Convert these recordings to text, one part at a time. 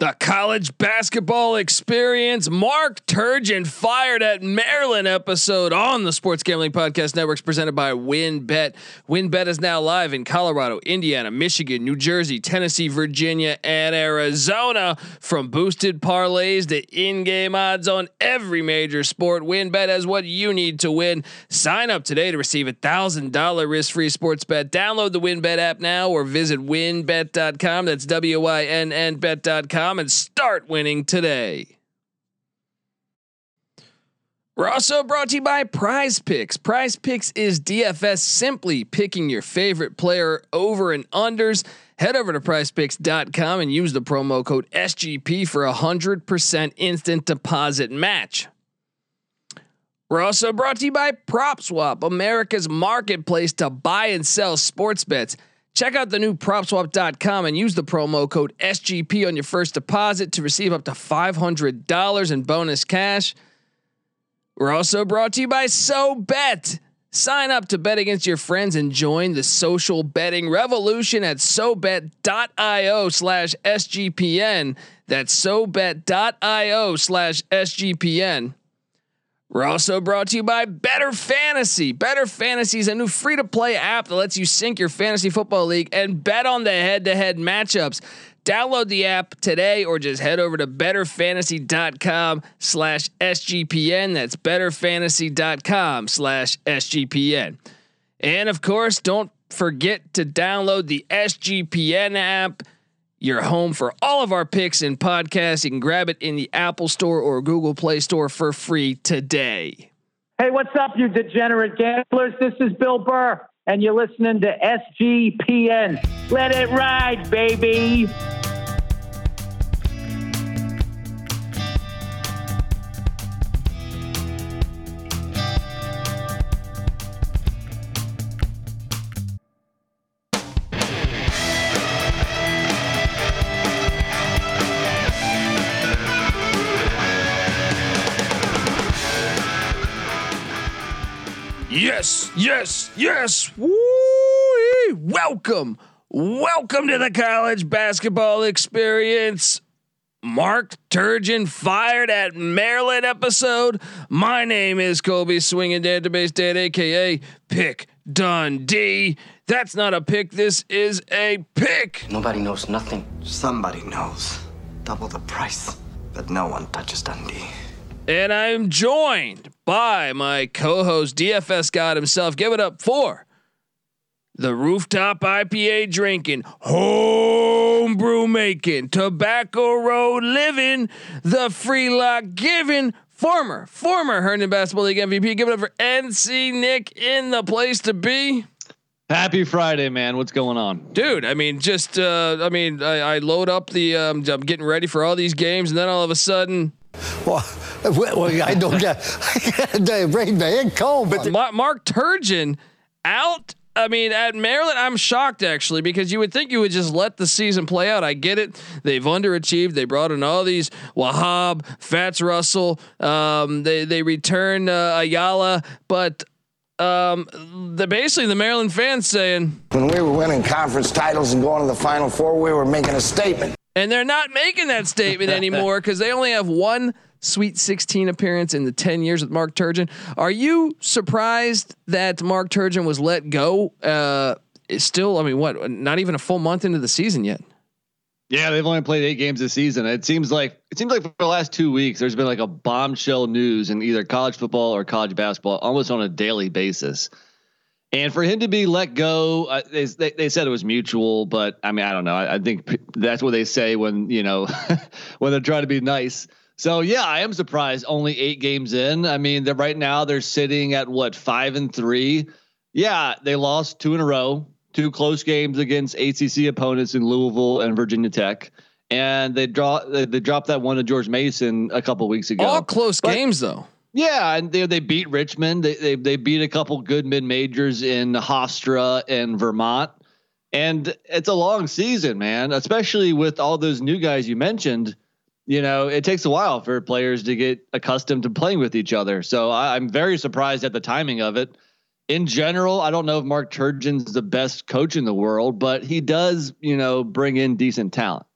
The college basketball experience. Mark Turgeon fired at Maryland episode on the Sports Gambling Podcast Networks presented by WynnBET. WynnBET is now live in Colorado, Indiana, Michigan, New Jersey, Tennessee, Virginia, and Arizona. From boosted parlays to in-game odds on every major sport, WynnBET has what you need to win. Sign up today to receive a thousand dollar risk-free sports bet. Download the WynnBET app now or visit wynnbet.com. That's W-Y-N-N bet.com and start winning today. We're also brought to you by Prize Picks. Prize Picks is DFS simply picking your favorite player over and unders. Head over to prizepicks.com and use the promo code SGP for a 100% instant deposit match. We're also brought to you by PropSwap, America's marketplace to buy and sell sports bets. Check out the new propswap.com and use the promo code SGP on your first deposit to receive up to $500 in bonus cash. We're also brought to you by SoBet. Sign up to bet against your friends and join the social betting revolution at SoBet.io slash SGPN. That's SoBet.io slash SGPN. We're also brought to you by Better Fantasy. Better Fantasy is a new free to play app that lets you sync your fantasy football league and bet on the head to head matchups. Download the app today or just head over to betterfantasy.com slash SGPN. That's betterfantasy.com slash SGPN. And of course, don't forget to download the SGPN app your home for all of our picks and podcasts. You can grab it in the Apple Store or Google Play Store for free today. Hey, what's up, you degenerate gamblers? This is Bill Burr, and you're listening to SGPN. Let it ride, baby. Yes, yes, yes. Woo! Welcome, welcome to the college basketball experience. Mark Turgeon fired at Maryland episode. My name is Colby Swinging Database Dad, aka Pick Dundee. That's not a pick. This is a pick. Nobody knows nothing. Somebody knows. Double the price. But no one touches Dundee. And I'm joined by my co-host DFS God himself. Give it up for the rooftop IPA drinking, homebrew making, tobacco road living, the free lock giving, former, former Herndon Basketball League MVP. Give it up for NC Nick in the place to be. Happy Friday, man. What's going on? Dude, I mean, just, uh, I mean, I, I load up the, um, I'm getting ready for all these games, and then all of a sudden, well, well, I don't get I bring the brain man cold, but Ma- Mark Turgeon out. I mean, at Maryland, I'm shocked actually because you would think you would just let the season play out. I get it; they've underachieved. They brought in all these Wahab, Fatts Russell. Um, they they return uh, Ayala, but um, the basically the Maryland fans saying when we were winning conference titles and going to the Final Four, we were making a statement. And they're not making that statement anymore because they only have one Sweet 16 appearance in the 10 years with Mark Turgeon. Are you surprised that Mark Turgeon was let go? Uh, still, I mean, what? Not even a full month into the season yet. Yeah, they've only played eight games this season. It seems like it seems like for the last two weeks, there's been like a bombshell news in either college football or college basketball, almost on a daily basis. And for him to be let go, uh, they, they said it was mutual, but I mean, I don't know. I, I think that's what they say when, you know, when they're trying to be nice. So yeah, I am surprised only eight games in. I mean, they're right now they're sitting at what five and three. Yeah, they lost two in a row, two close games against ACC opponents in Louisville and Virginia Tech. And they draw they, they dropped that one to George Mason a couple weeks ago. All close but, games though. Yeah, and they they beat Richmond. They they they beat a couple good mid majors in Hofstra and Vermont. And it's a long season, man, especially with all those new guys you mentioned. You know, it takes a while for players to get accustomed to playing with each other. So I, I'm very surprised at the timing of it. In general, I don't know if Mark Turgeon's the best coach in the world, but he does, you know, bring in decent talent.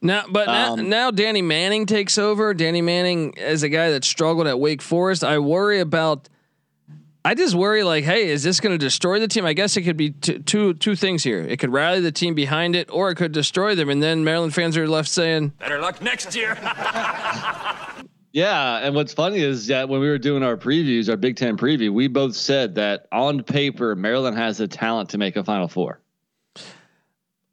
Now, but now, Um, now Danny Manning takes over. Danny Manning is a guy that struggled at Wake Forest. I worry about. I just worry, like, hey, is this going to destroy the team? I guess it could be t- two two things here. It could rally the team behind it, or it could destroy them. And then Maryland fans are left saying, Better luck next year. Yeah, and what's funny is that when we were doing our previews, our Big Ten preview, we both said that on paper Maryland has the talent to make a Final Four.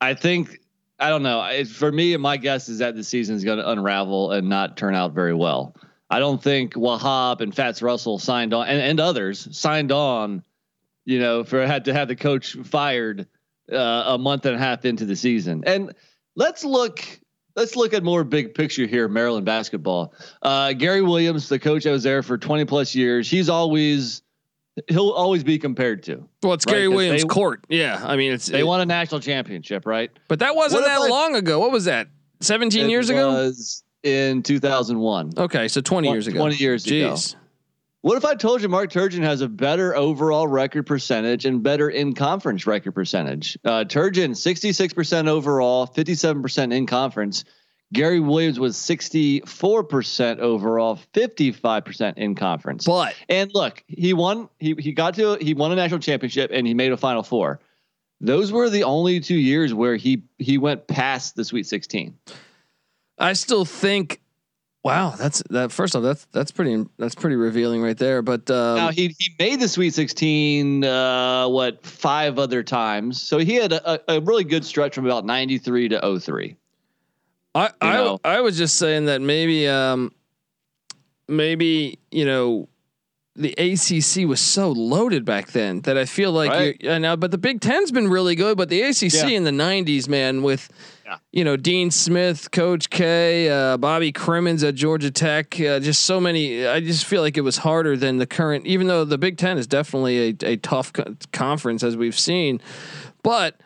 I think I don't know. For me, my guess is that the season is going to unravel and not turn out very well. I don't think Wahab and Fatts Russell signed on, and, and others signed on. You know, for had to have the coach fired uh, a month and a half into the season. And let's look. Let's look at more big picture here, Maryland basketball. Uh, Gary Williams, the coach that was there for 20 plus years, he's always he'll always be compared to. "Well, it's Right, Gary Williams' they- court." Yeah, I mean, it's They it- won a national championship, right? but that wasn't What that I- long ago. What was that? Seventeen years ago. was in 2001. Okay, so twenty years ago. 20 years ago. What if I told you Mark Turgeon has a better overall record percentage and better in conference record percentage? Uh, Turgeon, 66% overall, 57% in conference. Gary Williams was 64% overall, 55% in conference. But And look, he won. He he got to he won a national championship and he made a Final Four. Those were the only two years where he he went past the Sweet 16. I still think, wow, that's that. First off, that's that's pretty that's pretty revealing right there. But um, now he he made the Sweet 16 uh, what five other times. So he had a, a really good stretch from about 93 to 03. I I, know. I was just saying that maybe um maybe you know the ACC was so loaded back then that I feel like Right. you're, uh, now, but the Big Ten's been really good. But the ACC Yeah. in the '90s, man, with Yeah. you know Dean Smith, Coach K, uh, Bobby Cremins at Georgia Tech, uh, just so many. I just feel like it was harder than the current. Even though the Big Ten is definitely a, a tough co- conference as we've seen, but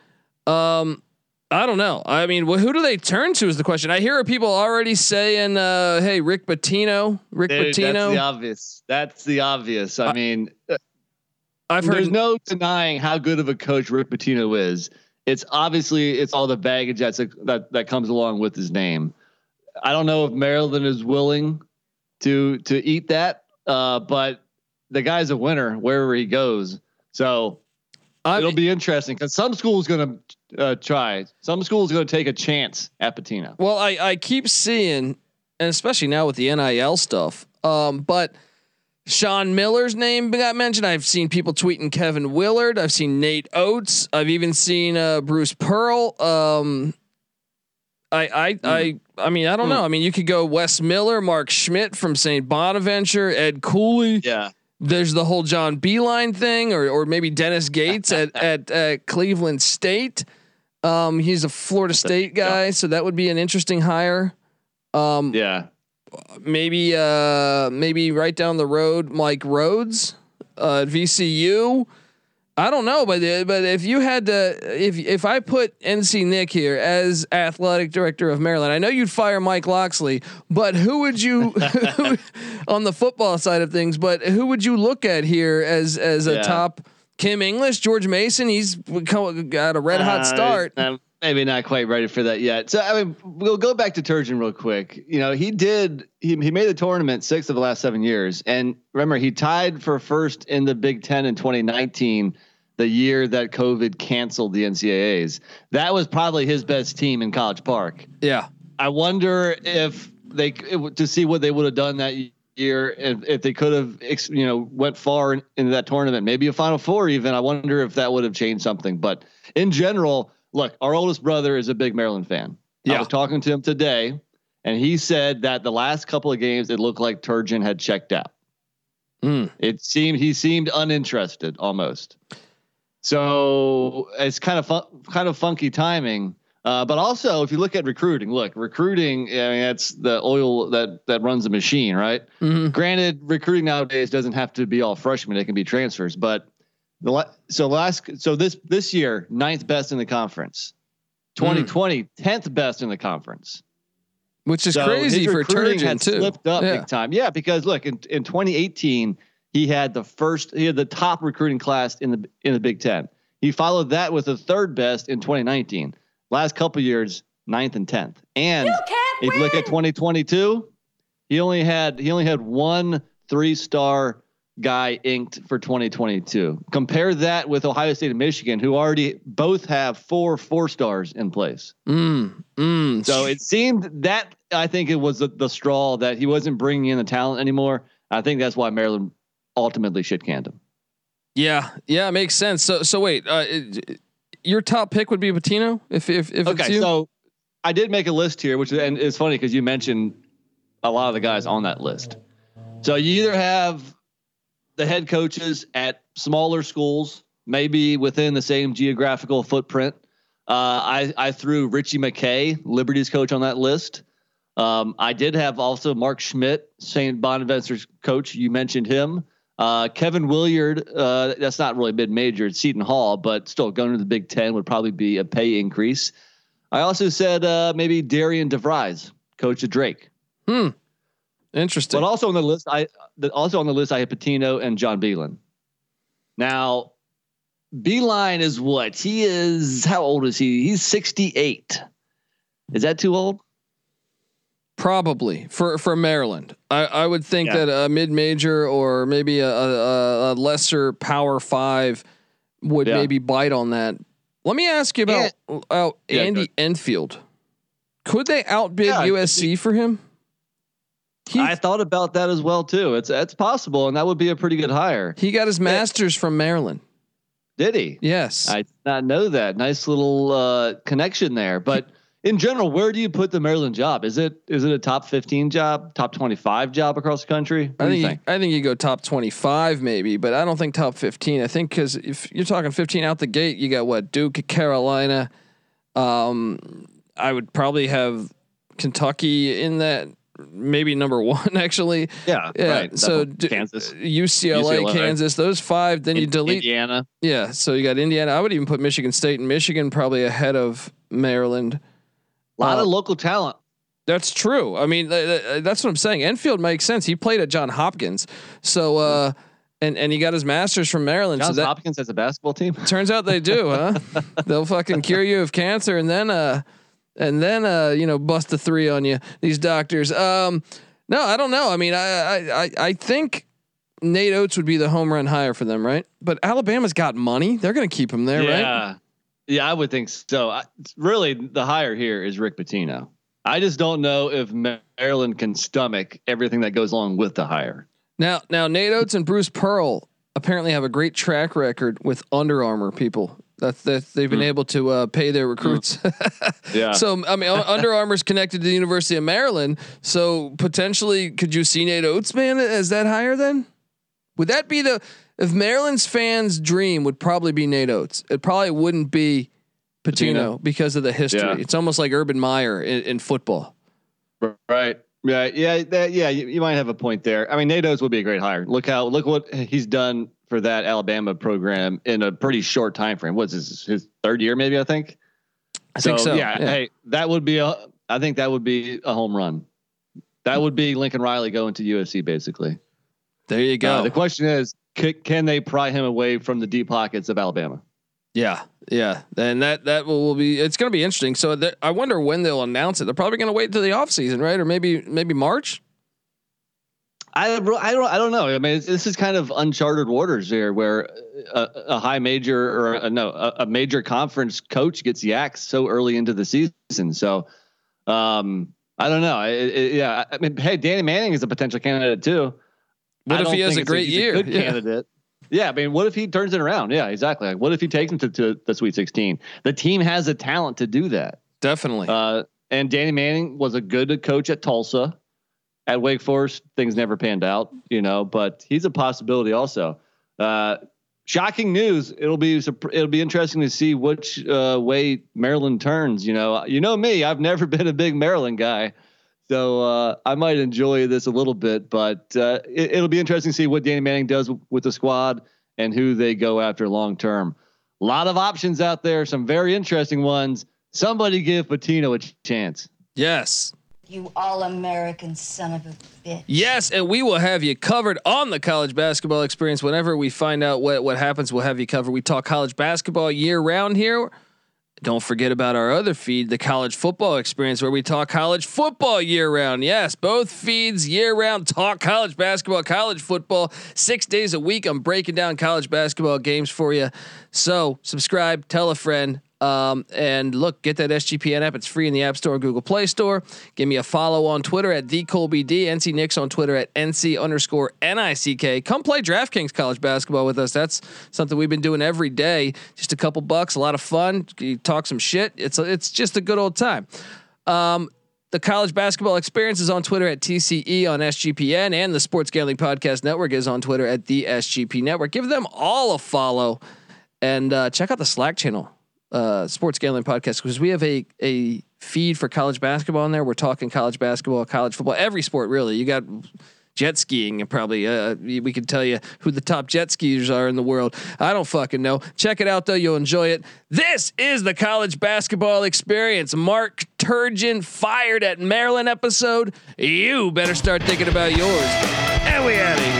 um, I don't know. I mean, wh- who do they turn to is the question. I hear people already saying, uh, "Hey, Rick Pitino, Rick Dude, that's the obvious. That's the obvious. I, I- mean, I've heard there's no denying how good of a coach Rick Pitino is. It's obviously it's all the baggage that's that that comes along with his name. I don't know if Maryland is willing to to eat that, uh, but the guy's a winner wherever he goes. So I- it'll be interesting because some schools going to uh, try. Some schools going to take a chance at Pitino. Well, I, I keep seeing, and especially now with the NIL stuff, um, but Sean Miller's name got mentioned. I've seen people tweeting Kevin Willard. I've seen Nate Oats. I've even seen uh, Bruce Pearl. Um, I I I I mean I don't know. I mean you could go Wes Miller, Mark Schmidt from St. Bonaventure, Ed Cooley. Yeah. There's the whole John Beilein thing, or or maybe Dennis Gates at at uh, Cleveland State. Um, he's a Florida State guy, so that would be an interesting hire. Um, Yeah. maybe uh, maybe right down the road, Mike Rhoades uh, at VCU. I don't know, but uh, but if you had to, if if I put NC Nick here as athletic director of Maryland, I know you'd fire Mike Locksley, but who would you on the football side of things? But who would you look at here as as a Yeah. top? Kim English, George Mason, he's got a red hot Uh, start. I'm maybe not quite ready for that yet. So I mean, we'll go back to Turgeon real quick. You know, he did he he made the tournament six of the last seven years, and remember he tied for first in the Big Ten in 2019, the year that COVID canceled the NCAA's. That was probably his best team in College Park. yeah, I wonder if they to see what they would have done that year if, if they could have you know went far in, into that tournament, maybe a Final Four even. I wonder if that would have changed something. But in general, look, our oldest brother is a big Maryland fan. Yeah. I was talking to him today, and he said that the last couple of games it looked like Turgeon had checked out. Mm. It seemed he seemed uninterested almost. So it's kind of fun, kind of funky timing. Uh, but also, if you look at recruiting, look, recruiting, I mean, that's the oil that that runs the machine, right? Mhm. Granted, recruiting nowadays doesn't have to be all freshmen; it can be transfers. But the la- so last so this this year, ninth best in the conference. 2020, 10th best in the conference. which is So crazy for Turgeon too. Slipped up Yeah. big time. Yeah, because look, in, in 2018, he had the first, he had the top recruiting class in the in the Big Ten. He followed that with the third best in 2019. Last couple years, 9th, and 10th. And if you look at 2022, he only had he only had one three star guy inked for 2022. Compare that with Ohio State and Michigan, who already both have four four stars in place. Mm, mm. So it seemed that I think it was the, the straw that he wasn't bringing in the talent anymore. I think that's why Maryland ultimately shit canned him. Yeah, yeah, makes sense. So, so wait, uh, it, your top pick would be Pitino if if if it's Okay, you? so I did make a list here, which and it's funny because you mentioned a lot of the guys on that list. So you either have the head coaches at smaller schools, maybe within the same geographical footprint. Uh, I I threw Ritchie McKay, Liberty's coach, on that list. Um, I did have also Mark Schmidt, St. Bonaventure's coach. You mentioned him. Uh, Kevin Willard, uh, that's not really mid major at Seton Hall, but still going to the Big Ten would probably be a pay increase. I also said uh, maybe Darian DeVries, coach of Drake. hmm, interesting. But also on the list, I also on the list I had Pitino and John Beilein. Now, Beilein is what he is. How old is he? He's sixty eight. Is that too old? Probably for for Maryland, I, I would think Yeah. that a mid major or maybe a, a, a lesser Power Five would Yeah. maybe bite on that. Let me ask you about uh, Yeah, Andy Enfield. Could they outbid Yeah, USC for him? He I thought about that as well too. It's it's possible, and that would be a pretty good hire. he got his master's from Maryland. Did he? Yes, I did not know that. Nice little uh, connection there. But in general, where do you put the Maryland job? Is it is it a top fifteen job, top twenty five job across the country? What I think, think? I think you go top twenty five maybe, but I don't think top fifteen. I think because if you're talking fifteen out the gate, you got what Duke, Carolina. Um, I would probably have Kentucky in that, maybe number one actually. Yeah, Yeah. right. So d- Kansas, UCLA, UCLA, right. Kansas, those five. Then you delete. Indiana. Yeah. So you got Indiana. I would even put Michigan State and Michigan probably ahead of Maryland. A lot Uh, of local talent. That's true. I mean, th- th- that's what I'm saying. Enfield makes sense. He played at John Hopkins, so uh, and and he got his master's from Maryland. Johns so that Hopkins has a basketball team. turns out they do, huh? They'll fucking cure you of cancer and then uh, and then uh, you know, bust a three on you. These doctors. Um, no, I don't know. I mean, I I I, I think. Nate Oats would be the home run hire for them, right? But Alabama's got money; they're going to keep him there, right? Yeah, I would think so. I, really, the hire here is Rick Pitino. I just don't know if Maryland can stomach everything that goes along with the hire. Now, now Nate Oats and Bruce Pearl apparently have a great track record with Under Armour people. That's that they've been able to uh, pay their recruits. Yeah. so I mean, Under Armour's connected to the University of Maryland. So potentially, could you see Nate Oats, man, as that hire? Then would that be the if Maryland's fans' dream would probably be Nate Oats? It probably wouldn't be Pitino, Pitino. because of the history. Yeah. It's almost like Urban Meyer in, in football. Right. Yeah. Yeah. That, yeah. You, you might have a point there. I mean, Nate Oats would be a great hire. Look how look what he's done for that Alabama program in a pretty short time frame. What's his his third year? Maybe I think. I think so. Yeah, yeah. Hey, that would be a. I think that would be a home run. That mm. would be Lincoln Riley going to USC basically. There you go. Uh, the question is, can, can they pry him away from the deep pockets of Alabama? Yeah, yeah, and that that will, will be it's going to be interesting. So th- I wonder when they'll announce it. They're probably going to wait until the offseason, right? Or maybe maybe March. I, I don't I don't know. I mean, this is kind of uncharted waters here, where a, a high major or a, no a, a major conference coach gets yacked so early into the season. So, um, I don't know. It, it, yeah, I mean, hey, Danny Manning is a potential candidate too. What I if he has a great he's year? good Yeah. candidate. Yeah, I mean, what if he turns it around? Yeah, exactly. Like, what if he takes him to, to the Sweet 16? The team has the talent to do that. Definitely. Uh, and Danny Manning was a good coach at Tulsa. At Wake Forest, things never panned out, you know, but he's a possibility also. Uh, shocking news. It'll be it'll be interesting to see which uh, way Maryland turns. You know, you know me. I've never been a big Maryland guy, so uh, I might enjoy this a little bit. But uh, it, it'll be interesting to see what Danny Manning does with the squad and who they go after long term. A lot of options out there. Some very interesting ones. Somebody give Pitino a chance. yes. You all American son of a bitch. Yes, and we will have you covered on the college basketball experience. Whenever we find out what, what happens, we'll have you covered. We talk college basketball year round here. Don't forget about our other feed, the college football experience, where we talk college football year round. Yes, both feeds year round talk college basketball, college football, six days a week. I'm breaking down college basketball games for you. So subscribe, tell a friend. Um, and look, get that SGPN app. It's free in the App Store Google Play Store. Give me a follow on Twitter at the Colby D. NC Nicks on Twitter at NC underscore NICK. Come play DraftKings college basketball with us. That's something we've been doing every day. Just a couple bucks, a lot of fun. You talk some shit. It's a, it's just a good old time. Um, the college basketball experience is on Twitter at TCE on SGPN, and the Sports Gambling Podcast Network is on Twitter at the SGP Network. Give them all a follow and uh, check out the Slack channel uh, sports gambling podcast because we have a a feed for college basketball in there. We're talking college basketball, college football, every sport really. You got jet skiing and probably uh, we can tell you who the top jet skiers are in the world. I don't fucking know. Check it out though; you'll enjoy it. This is the college basketball experience. Mark Turgeon fired at Maryland episode. You better start thinking about yours. And we out.